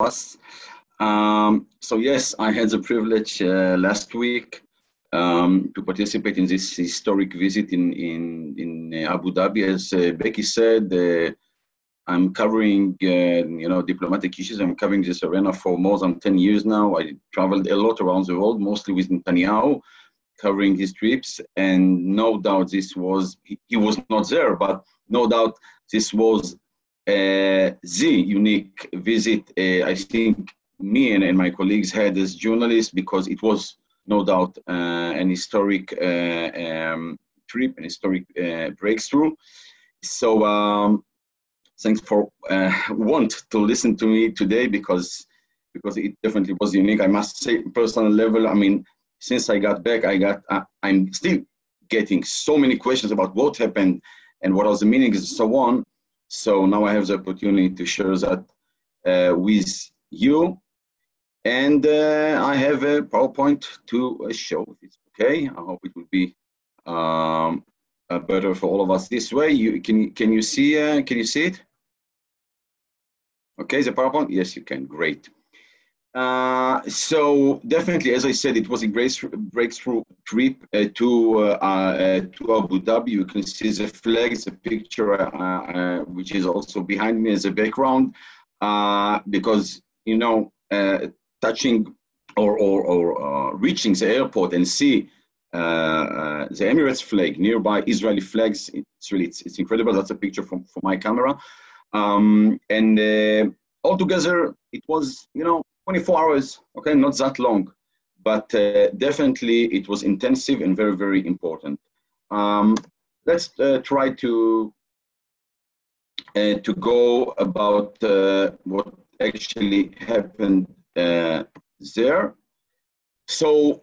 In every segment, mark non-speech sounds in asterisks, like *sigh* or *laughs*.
us. Um, so yes, I had the privilege uh, last week um, to participate in this historic visit in in, in Abu Dhabi. As uh, Becky said, uh, I'm covering uh, you know diplomatic issues. I'm covering this arena for more than 10 years now. I traveled a lot around the world, mostly with Netanyahu, covering his trips. And no doubt this was he, he was not there, but no doubt this was uh, the unique visit. Uh, I think me and, and my colleagues had as journalists because it was no doubt uh, an historic uh, um, trip, an historic uh, breakthrough. So um, thanks for uh, *laughs* want to listen to me today because because it definitely was unique. I must say, personal level. I mean, since I got back, I got uh, I'm still getting so many questions about what happened and what was the meaning and so on. So now I have the opportunity to share that uh, with you and uh, I have a PowerPoint to uh, show if it's okay. I hope it will be um, uh, better for all of us this way. You can can you see uh, can you see it? Okay, the PowerPoint. Yes, you can. Great. Uh, so definitely, as I said, it was a great breakthrough trip uh, to uh, to Abu Dhabi. You can see the flags, the picture, which is also behind me as a background, because you know touching or, or, or uh, reaching the airport and see uh, uh, the Emirates flag nearby Israeli flags, it's really it's, it's incredible. That's a picture from, from my camera. Um, and uh, altogether, it was, you know, 24 hours, okay, not that long, but uh, definitely it was intensive and very, very important. Um, let's uh, try to to go about what actually happened uh, there. So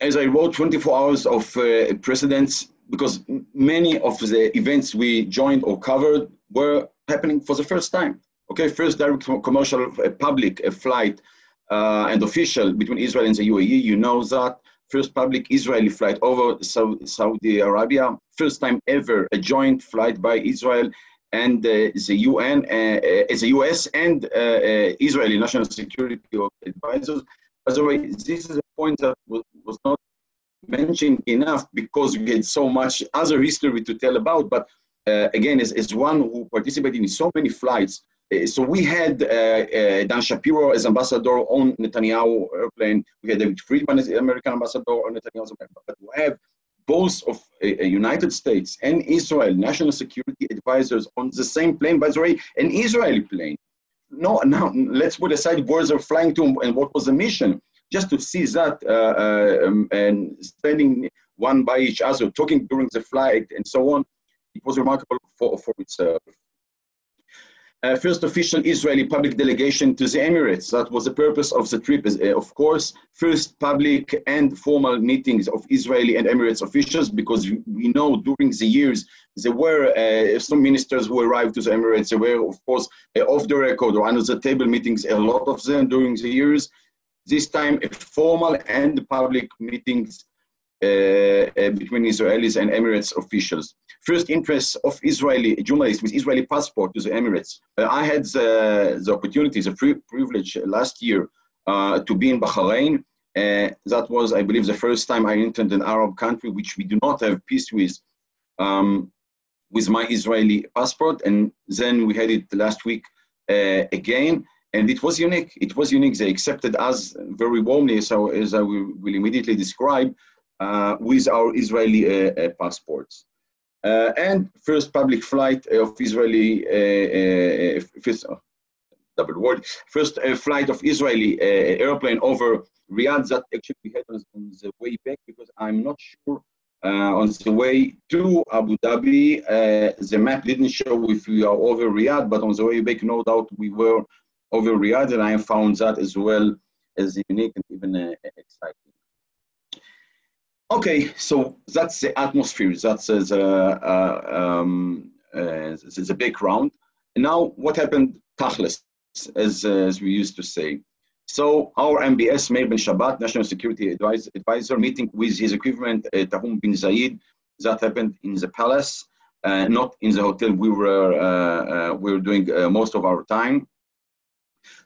as I wrote 24 hours of uh, precedents, because many of the events we joined or covered were happening for the first time. Okay, first direct commercial uh, public flight uh, and official between Israel and the UAE. You know that first public Israeli flight over Saudi Arabia, first time ever a joint flight by Israel and uh, the UN, uh, uh, the US and Israeli national security advisors. By the way, this is a point that was, was not mentioned enough because we had so much other history to tell about. But uh, again, as, as one who participated in so many flights, uh, so we had uh, Dan Shapiro as ambassador on Netanyahu airplane. We had David Friedman as American ambassador on Netanyahu's airplane. But we have both of a, a United States and Israel national security advisors on the same plane, by the way, an Israeli plane. No, now let's put aside where they're flying to and what was the mission. Just to see that uh, uh, um, and standing one by each other, talking during the flight and so on, it was remarkable for, for itself uh, first official Israeli public delegation to the Emirates. That was the purpose of the trip, uh, of course. First public and formal meetings of Israeli and Emirates officials, because we know during the years there were uh, some ministers who arrived to the Emirates. There were, of course, uh, off the record or under the table meetings, a lot of them during the years. This time, a formal and public meetings uh, uh, between Israelis and Emirates officials. First interest of Israeli journalists with Israeli passport to the Emirates. Uh, I had the, the opportunity, the privilege last year to be in Bahrain. that was, I believe, the first time I entered an Arab country which we do not have peace with. Um, with my Israeli passport, and then we had it last week uh, again, and it was unique. It was unique. They accepted us very warmly, so as I will, will immediately describe, uh, with our Israeli uh, uh, passports. Uh, and first public flight uh, of Israeli, uh, first, oh, double word, first flight of Israeli airplane over Riyadh that actually we had on, on the way back because I'm not sure uh, on the way to Abu Dhabi, uh, the map didn't show if we are over Riyadh, but on the way back, no doubt we were over Riyadh, and I found that as well as unique and even uh, exciting. Okay, so that's the atmosphere. That's uh, the, uh, um, uh, the background. And now, what happened, Tachlis, as, uh, as we used to say. So our MBS, Meir Ben Shabbat, National Security Advisor, Advisor meeting with his equivalent, uh, Tahnoun bin Zayed, that happened in the palace, uh, not in the hotel we were, uh, uh, we were doing uh, most of our time.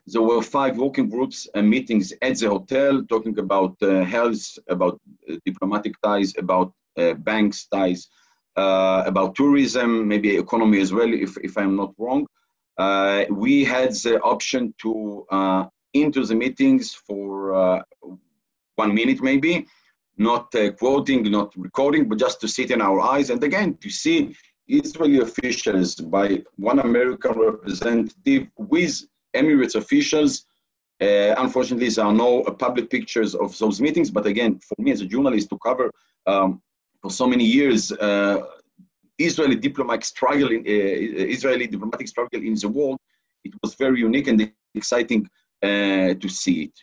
There were five working groups and meetings at the hotel talking about uh, health, about uh, diplomatic ties, about uh, banks ties, uh, about tourism, maybe economy as well, if, if I'm not wrong. Uh, we had the option to uh, into the meetings for one minute maybe, not quoting, not recording, but just to sit in our eyes and again to see Israeli officials by one American representative with Emirates officials. Uh, unfortunately, there are no uh, public pictures of those meetings. But again, for me as a journalist to cover um, for so many years uh, Israeli diplomatic struggle, in, uh, Israeli diplomatic struggle in the world, it was very unique and exciting uh, to see it.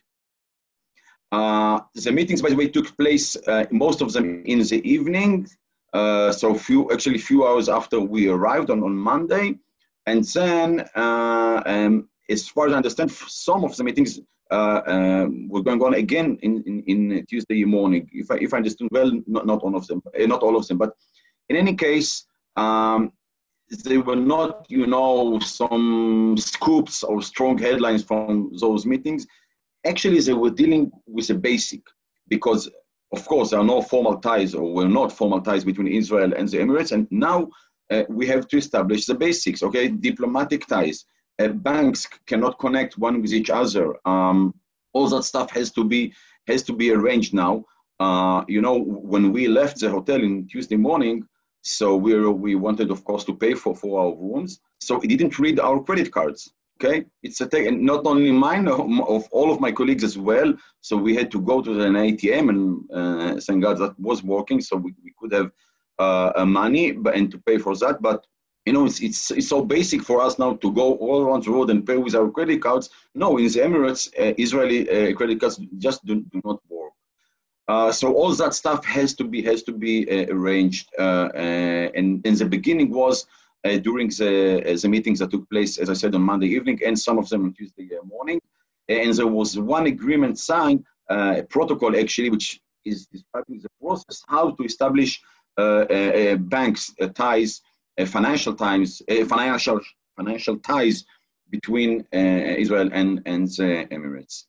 Uh, the meetings, by the way, took place most of them in the evening. so few, actually, few hours after we arrived on, on Monday, and then um, as far as I understand, some of the meetings uh, um, were going on again in, in, in, Tuesday morning. If I, if I understood well, not, not all of them, uh, not all of them, but in any case, um, they were not, you know, some scoops or strong headlines from those meetings. Actually, they were dealing with the basic, because of course there are no formal ties or were not formal ties between Israel and the Emirates, and now uh, we have to establish the basics. Okay, diplomatic ties uh, banks cannot connect one with each other. Um, all that stuff has to be has to be arranged now. Uh, you know, when we left the hotel in Tuesday morning, so we we wanted, of course, to pay for for our rooms. So it didn't read our credit cards. Okay, it's a and not only mine, *laughs* of all of my colleagues as well. So we had to go to an ATM, and uh, thank God that was working, so we, we could have uh, money but, and to pay for that. But you know, it's, it's, it's so basic for us now to go all around the world and pay with our credit cards. No, in the Emirates, uh, Israeli uh, credit cards just do, do not work. Uh, so all that stuff has to be has to be uh, arranged. Uh, uh, and in the beginning was during the the meetings that took place, as I said, on Monday evening, and some of them on Tuesday morning. And there was one agreement signed, a protocol actually, which is describing the process how to establish banks ties financial ties, financial financial ties between uh, Israel and and the Emirates.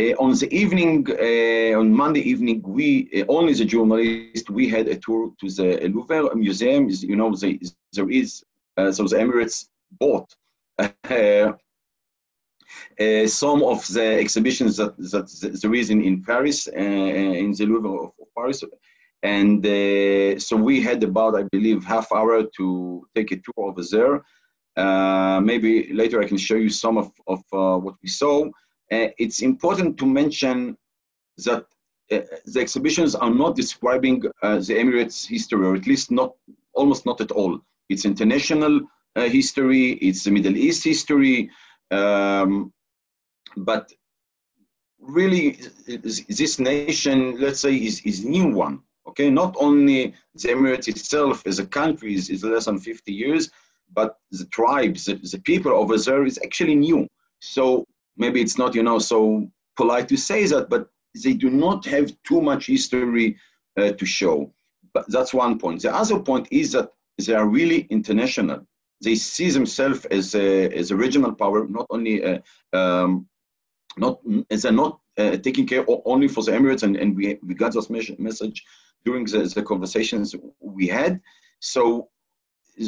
Uh, on the evening, uh, on Monday evening, we uh, only the journalists we had a tour to the Louvre Museum. You know, the, there is uh, so the Emirates bought uh, some of the exhibitions that that there is in, in Paris, in the Louvre of Paris, and uh, so we had about, I believe, half hour to take a tour over there. Uh, maybe later I can show you some of, of uh, what we saw. Uh, it's important to mention that uh, the exhibitions are not describing uh, the Emirates history, or at least not, almost not at all. It's international history, it's the Middle East history, um, but really this nation, let's say, is, is new one. Okay, not only the Emirates itself as a country is, is less than 50 years, but the tribes, the, the people over there is actually new. So maybe it's not, you know, so polite to say that, but they do not have too much history uh, to show. But that's one point. The other point is that they are really international. They see themselves as a, as a regional power, not only uh, um, not as a not uh, taking care only for the Emirates, and, and we, we got this message during the, the conversations we had. So,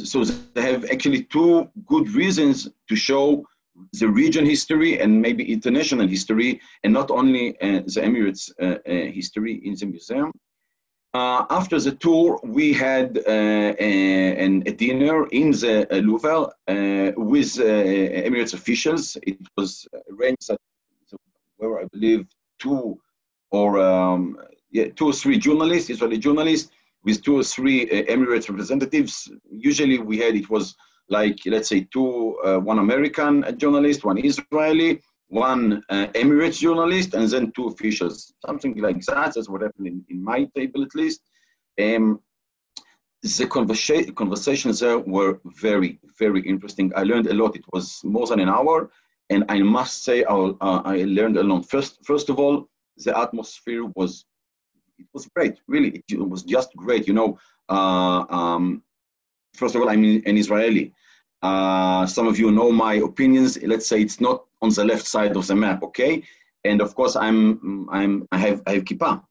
so they have actually two good reasons to show the region history and maybe international history, and not only uh, the Emirates uh, uh, history in the museum. Uh, after the tour, we had uh, a, a, dinner in the uh, Louvre with Emirates officials. It was arranged that where I believe two or um, yeah, two or three journalists, Israeli journalists, with two or three uh, Emirates representatives. Usually we had, it was like, let's say two, uh, one American journalist, one Israeli, one uh, Emirates journalist, and then two officials. Something like that. That's what happened in, in my table at least. Um, the conversa- conversations there were very, very interesting. I learned a lot. It was more than an hour, and I must say I, uh, I learned a lot. First, first of all, the atmosphere was it was great, really. It, was just great. You know, uh, um, first of all, I'm an Israeli. Uh, some of you know my opinions. Let's say it's not on the left side of the map, okay? And of course, I'm, I'm, I have, I have kippah.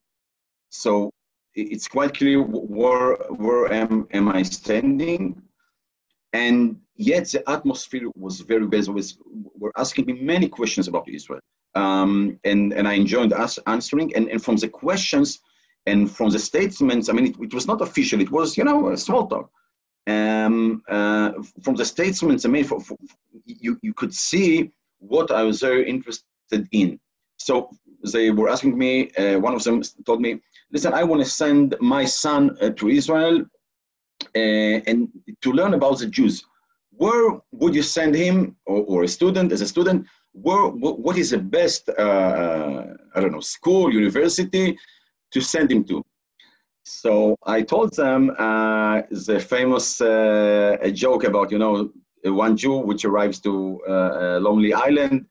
So it's quite clear where, where am, am I standing. And yet the atmosphere was very bad. Was, were asking me many questions about Israel. Um, and, and I enjoyed us answering. And, and from the questions and from the statements, I mean, it, it was not official. It was, you know, small talk. Um, uh, from the statements I mean, for, for, you, you could see what I was very interested in. So they were asking me, uh, one of them told me, listen, I want to send my son uh, to Israel uh, and to learn about the Jews. Where would you send him or, or a student, as a student, where, what is the best, uh, I don't know, school, university to send him to? So I told them uh, the famous uh, joke about, you know, one Jew which arrives to uh, Lonely Island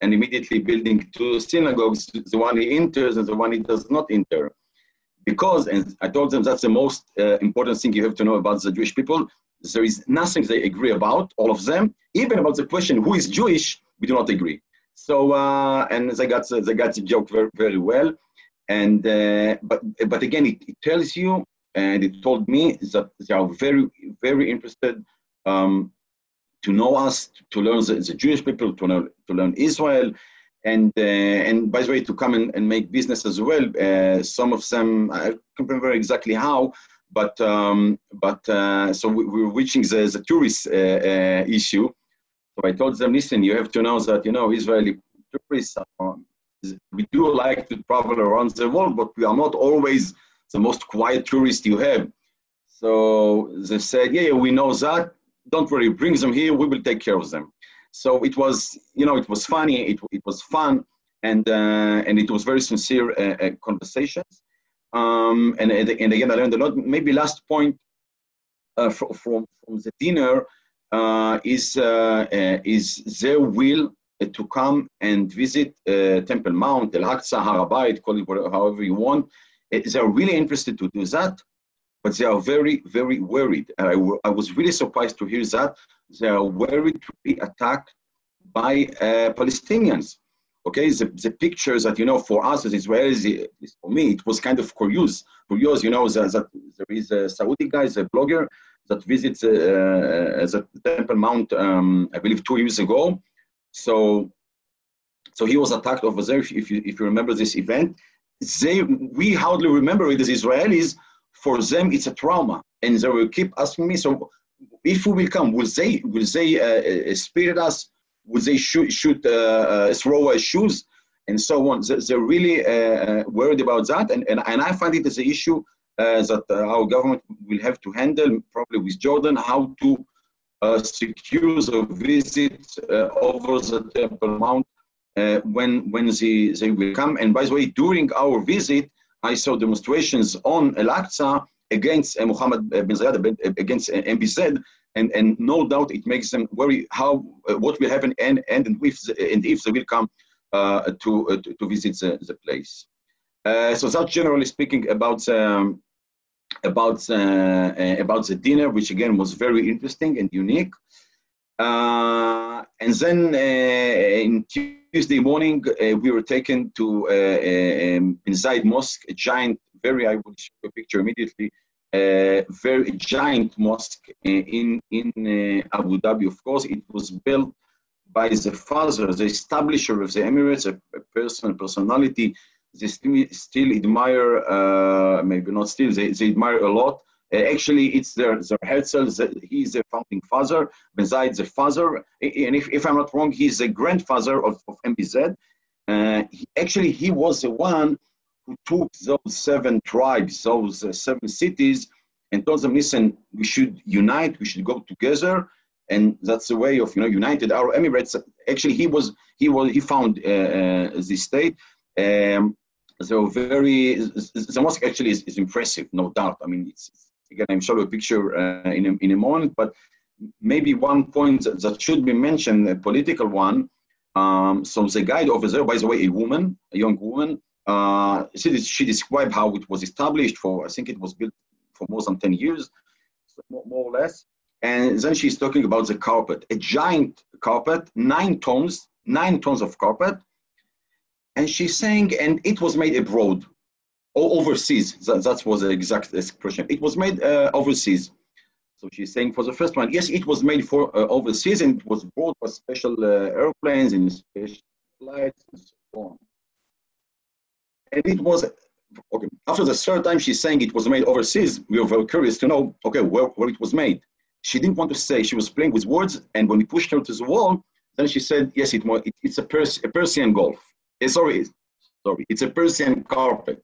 and immediately building two synagogues, the one he enters and the one he does not enter. Because, and I told them that's the most uh, important thing you have to know about the Jewish people, there is nothing they agree about, all of them, even about the question who is Jewish, we do not agree. So, uh, and they got, they got the joke very, very well. And, uh, but, but again, it, it, tells you, and it told me that they are very, very interested um, to know us, to learn the, the Jewish people, to learn, to learn Israel, and uh, and by the way, to come and, and make business as well. Uh, some of them, I can't remember exactly how, but um, but uh, so we, were reaching the, the tourist uh, uh, issue. So I told them, listen, you have to know that you know Israeli tourists. Are, we do like to travel around the world, but we are not always the most quiet tourist you have. So they said, yeah, yeah we know that don't worry, bring them here, we will take care of them. So it was, you know, it was funny, it, it was fun, and, uh, and it was very sincere uh, uh, conversations. Um, and, and again, I learned a lot. Maybe last point uh, from, from, from the dinner uh, is, uh, is their will to come and visit Temple Mount, El Aqsa, Harabayit, call it however you want. They're really interested to do that but they are very, very worried. I, was really surprised to hear that. They are worried to be attacked by uh, Palestinians. Okay, the, the pictures that, you know, for us as Israelis, for me, it was kind of curious. Curious, you know, that, that there is a Saudi guy, a blogger, that visits uh, uh, the Temple Mount, um, I believe, two years ago. So, so he was attacked over there. If you, if you remember this event, they we hardly remember it as Israelis, for them it's a trauma, and they will keep asking me. So, if we will come, will they will they uh, uh spirit us? Will they shoot, shoot uh, uh, throw our shoes and so on? They're really uh, worried about that, and, and and I find it as an issue that our government will have to handle, probably with Jordan, how to secure the visit over the Temple Mount uh, when when they, they will come. And by the way, during our visit, I saw demonstrations on Al-Aqsa against uh, Muhammad bin Zayed, uh, against uh, MBZ, and, and no doubt it makes them worry how uh, what will happen and and if and if they will come uh, to, uh, to, to visit the, the place. so that's generally speaking about um, about about the dinner, which again was very interesting and unique. and then in Tuesday morning, uh, we were taken to uh, um, inside mosque, a giant, very, I will show a picture immediately, uh, very giant mosque in, in uh, Abu Dhabi. Of course, it was built by the father, the establisher of the Emirates, a, a person, a personality they still, still admire, uh, maybe not still, they, they admire a lot. Uh, actually, it's their, their Herzl, he's the founding father, besides the father, and if, if I'm not wrong, he's the grandfather of, of MBZ. Uh, he, actually, he was the one who took those seven tribes, those uh, seven cities, and told them, listen, we should unite, we should go together, and that's the way of you know united our Emirates. Actually, he was he was he found uh, uh, this state. Um, so very the mosque actually is, is impressive, no doubt. I mean, again, I'm showing a picture uh, in, a, in a moment, but maybe one point that should be mentioned, a political one. Um, so the guide over there, by the way, a woman, a young woman, uh, she, she described how it was established for, I think it was built for more than 10 years, more, more or less. And then she's talking about the carpet, a giant carpet, nine tons, nine tons of carpet. And she's saying, and it was made abroad, or overseas. That, that was the exact expression. It was made uh, overseas. So she's saying for the first one, yes, it was made for uh, overseas and it was brought for special uh, airplanes and special flights and so on. And it was, okay, after the third time she's saying it was made overseas, we were very curious to know, okay, where, where it was made. She didn't want to say, she was playing with words, and when we pushed her to the wall, then she said, yes, it, it it's a, Pers a Persian Gulf. Uh, sorry, sorry, it's a Persian carpet.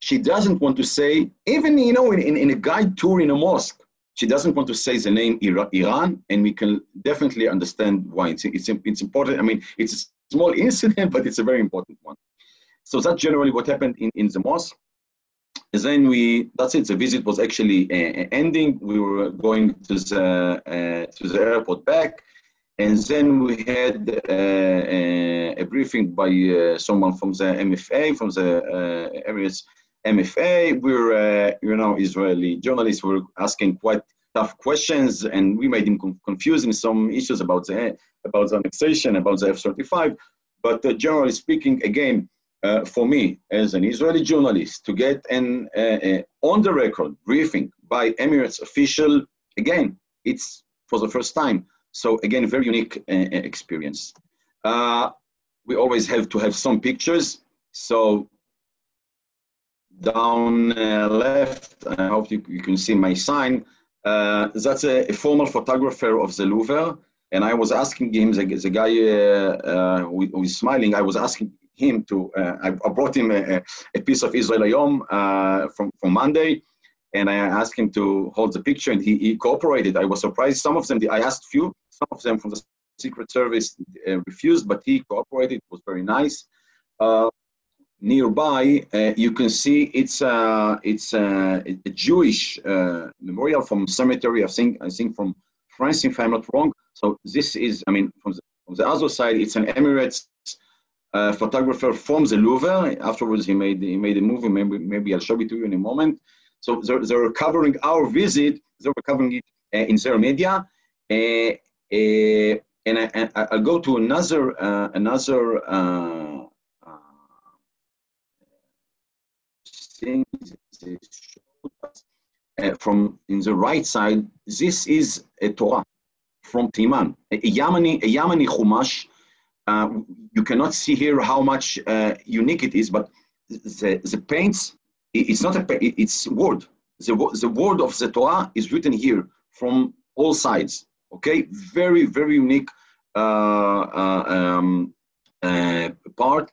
She doesn't want to say, even, you know, in, in, in a guide tour in a mosque, she doesn't want to say the name Iran, and we can definitely understand why. It's, it's, it's important. I mean, it's a small incident, *laughs* but it's a very important one. So that's generally what happened in, in the mosque. And then we, that's it, the visit was actually uh, ending. We were going to the, uh, to the airport back. And then we had uh, a briefing by uh, someone from the MFA, from the uh, Emirates MFA. We're, uh, you know, Israeli journalists were asking quite tough questions, and we made them confused in some issues about the about the annexation, about the F-35. But uh, generally speaking, again, uh, for me as an Israeli journalist to get an uh, uh, on the record briefing by Emirates official, again, it's for the first time. So again, very unique uh, experience. we always have to have some pictures. So down uh, left, I hope you, you, can see my sign. Uh, that's a, a, former photographer of the Louvre. And I was asking him, the, the guy uh, who, who is smiling, I was asking him to, I, I, brought him a, a, piece of Israel Hayom from, from Monday. And I asked him to hold the picture and he, he cooperated. I was surprised. Some of them, I asked few, some of them from the Secret Service uh, refused, but he cooperated. It was very nice. Uh, nearby, uh, you can see it's uh, it's uh, a Jewish uh, memorial from cemetery. I think I think from France, if I'm not wrong. So this is, I mean, from the, from the other side, it's an Emirates uh, photographer from the Louvre. Afterwards, he made he made a movie. Maybe maybe I'll show it to you in a moment. So they're, they're covering our visit. They're covering it uh, in their media. And I, will go to another another thing uh, from in the right side, this is a Torah from Timan, a Yemeni, a Yemeni Chumash. Uh, you cannot see here how much uh, unique it is, but the, the paints, it's not a, it's word. The, the word of the Torah is written here from all sides. Okay, very, very unique uh, uh um, uh, part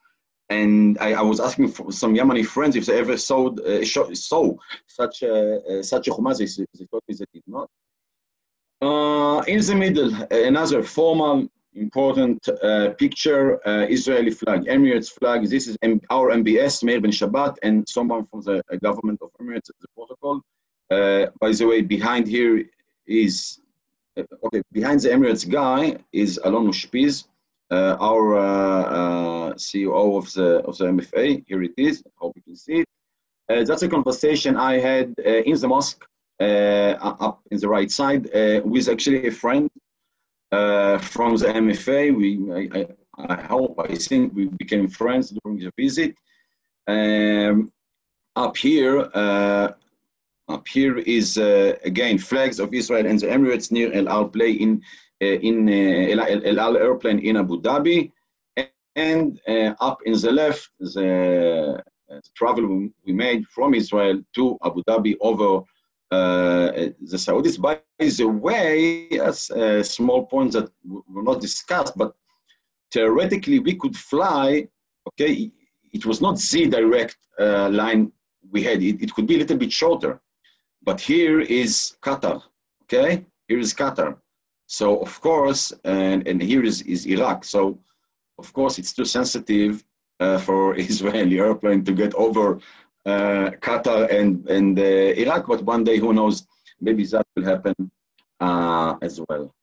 and I, I, was asking for some Yemeni friends if they ever saw, uh, saw such a, uh, such a Chumash. They, told me they did not. Uh, in the middle, another formal, important uh, picture, uh, Israeli flag, Emirates flag. This is M our MBS, Meir Ben Shabbat, and someone from the uh, government of Emirates, the protocol. by the way, behind here is, okay, behind the Emirates guy is Alon Ushpiz, uh, our uh, uh, CEO of the, of the MFA. Here it is. I hope you can see it. that's a conversation I had in the mosque up in the right side with actually a friend from the MFA. We, I, I, hope, I think we became friends during the visit. Um, up here, uh, up here is uh, again flags of Israel and the Emirates near El Al Play in uh, in uh, El Al airplane in Abu Dhabi, and up in the left, the, the travel we made from Israel to Abu Dhabi over uh, the Saudis. By the way, as a small point that were not discussed, but theoretically we could fly, okay, it was not the direct uh, line we had. It, it could be a little bit shorter. But here is Qatar, okay? Here is Qatar. So of course, and, and here is, is Iraq. So of course it's too sensitive uh, for *laughs* Israeli airplane to get over uh, Qatar and, and uh, Iraq, but one day, who knows, maybe that will happen uh, as well.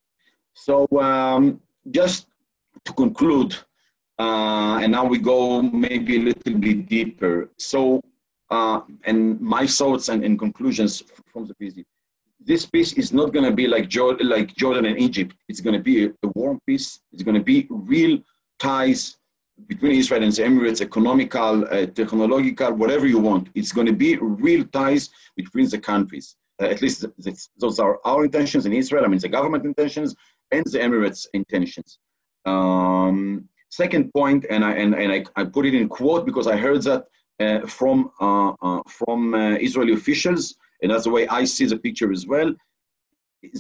So um, just to conclude, uh, and now we go maybe a little bit deeper. So, uh, and my thoughts and, and conclusions from the visit this peace is not going to be like Jordan, like Jordan and Egypt. It's going to be a, warm peace. It's going to be real ties between Israel and the Emirates, economical, uh, technological, whatever you want. It's going to be real ties between the countries. Uh, at least those are our intentions in Israel. I mean, the government intentions and the Emirates intentions. Um, second point, and I and, and I, I put it in quote because I heard that from uh, uh, from uh, Israeli officials, and that's the way I see the picture as well.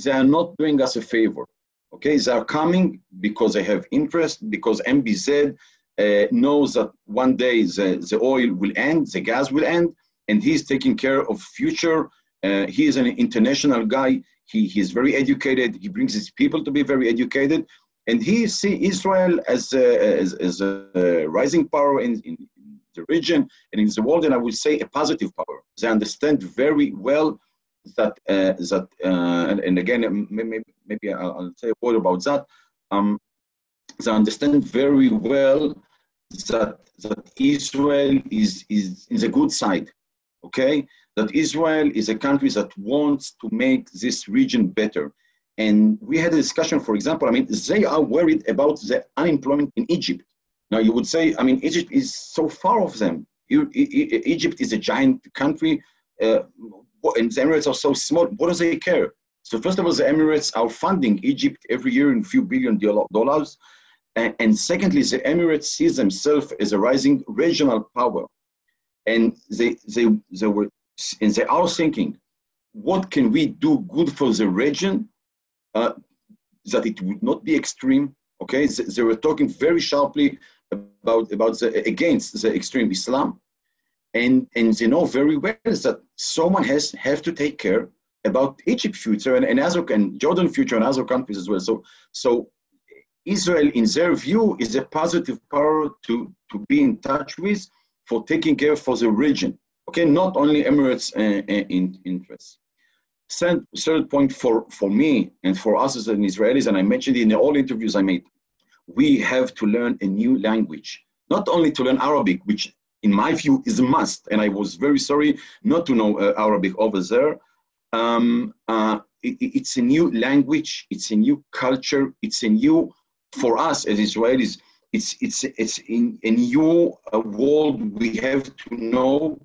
They are not doing us a favor. Okay, they are coming because they have interest, because MBZ uh, knows that one day the, the oil will end, the gas will end, and he's taking care of future. Uh, he is an international guy. He, he is very educated. He brings his people to be very educated. And he see Israel as a, as, as a rising power in, in the region and in the world, and I would say a positive power. They understand very well that, uh, that uh, and, and, again, maybe, maybe I'll, I'll, say a word about that. Um, they understand very well that, that Israel is, is, is a good side, okay? That Israel is a country that wants to make this region better. And we had a discussion, for example, I mean, they are worried about the unemployment in Egypt. Now, you would say, I mean, Egypt is so far off them. Egypt is a giant country, uh, and the Emirates are so small. What do they care? So, first of all, the Emirates are funding Egypt every year in a few billion dollars. And, and secondly, the Emirates sees themselves as a rising regional power. And they, they, they, were, and they are thinking, what can we do good for the region uh, that it would not be extreme? Okay, they, they were talking very sharply about, about the, against the extreme Islam. And, and they know very well that someone has have to take care about Egypt future and, and, other, and Jordan future and other countries as well. So, so Israel, in their view, is a positive power to, to be in touch with for taking care for the region. Okay, not only Emirates uh, uh in. Third, third point for, for me and for us as an Israelis, and I mentioned in all interviews I made, we have to learn a new language. Not only to learn Arabic, which in my view is a must, and I was very sorry not to know uh, Arabic over there. Um, uh, it, it's a new language, it's a new culture, it's a new for us as Israelis, it's it's it's in a new uh, world we have to know.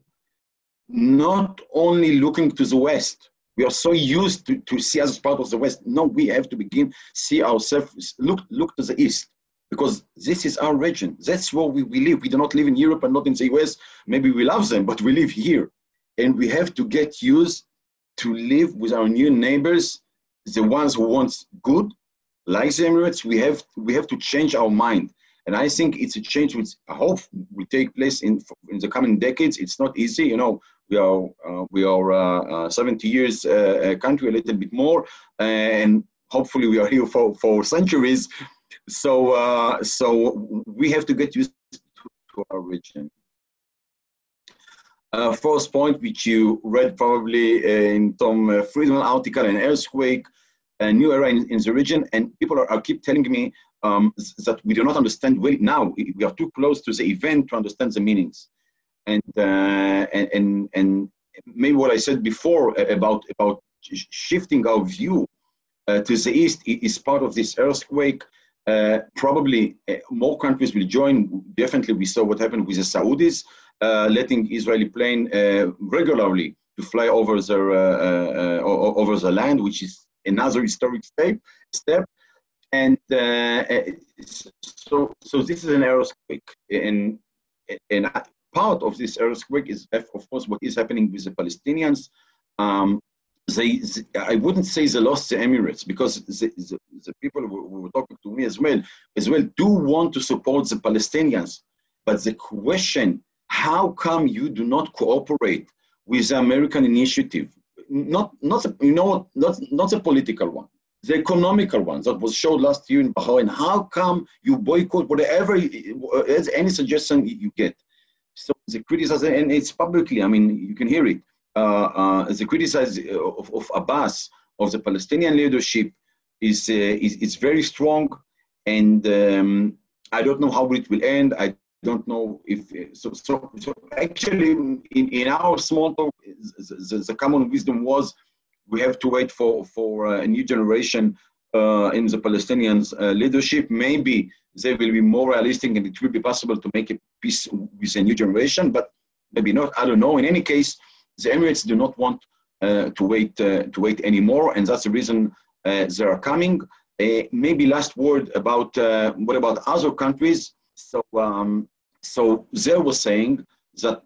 Not only looking to the West, we are so used to, to see us as part of the West. No, we have to begin see ourselves look look to the East because this is our region. That's where we, we live. We do not live in Europe and not in the US. Maybe we love them, but we live here, and we have to get used to live with our new neighbors, the ones who want good, like the Emirates, we have we have to change our mind. And I think it's a change which I hope will take place in in the coming decades. It's not easy, you know. We are uh, we are uh, uh, 70 years uh, a country, a little bit more, and hopefully we are here for, for centuries. So uh, so we have to get used to, our region. Uh, first point, which you read probably in Tom Friedman article, an earthquake a new era in, in the region, and people are, are keep telling me um, that we do not understand well now. We are too close to the event to understand the meanings, and uh, and, and and maybe what I said before about about shifting our view uh, to the east is part of this earthquake. Uh, probably uh, more countries will join. Definitely, we saw what happened with the Saudis, uh, letting Israeli plane regularly to fly over the over the land, which is another historic step. step. And so, so this is an earthquake, and, and part of this earthquake is, of course, what is happening with the Palestinians. Um, they, I wouldn't say they lost the Emirates because the, the, the people who, were talking to me as well, as well, do want to support the Palestinians. But the question, how come you do not cooperate with the American initiative? not not you know not not a political one the economical one that was showed last year in Bahrain. How come you boycott whatever, any suggestion you get? So the criticism, and it's publicly, I mean, you can hear it. Uh, uh, the criticism of, of Abbas, of the Palestinian leadership, is, uh, is, is very strong. And um, I don't know how it will end. I don't know if so. So, so actually, in, in our small talk, the, the, common wisdom was we have to wait for, for a new generation uh, in the Palestinians uh, leadership. Maybe they will be more realistic and it will be possible to make a peace with a new generation, but maybe not. I don't know. In any case, the Emirates do not want uh, to wait uh, to wait anymore, and that's the reason uh, they are coming. Uh, maybe last word about what about other countries? So um, so they were saying that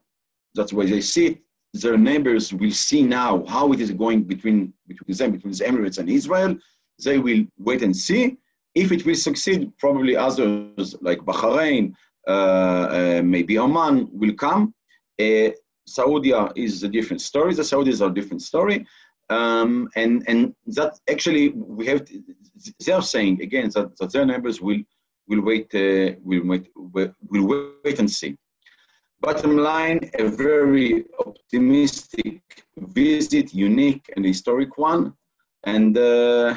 that's why they see it. Their neighbors will see now how it is going between between them, between the Emirates and Israel. They will wait and see. If it will succeed, probably others like Bahrain, uh, uh, maybe Oman will come. Uh, Saudi is a different story. The Saudis are a different story. Um, and, and that actually we have, they're saying again that, that their neighbors will, will, wait, uh, will, wait, will wait and see. Bottom line, a very optimistic visit, unique and historic one. And uh,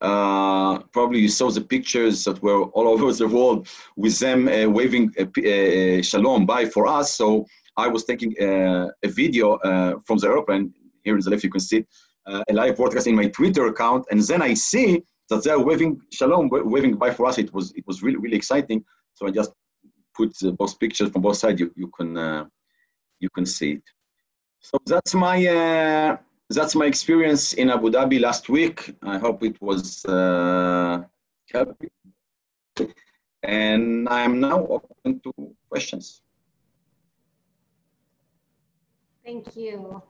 uh, probably you saw the pictures that were all *laughs* over the world with them uh, waving uh, shalom bye for us. So I was taking uh, a video uh, from the airplane. Here in the left, you can see a live broadcast in my Twitter account, and then I see that they're waving shalom, waving bye for us. It was it was really really exciting. So I just put both pictures from both sides, you, you can uh, you can see it. So that's my uh, that's my experience in Abu Dhabi last week. I hope it was uh, helpful. And I'm now open to questions. Thank you.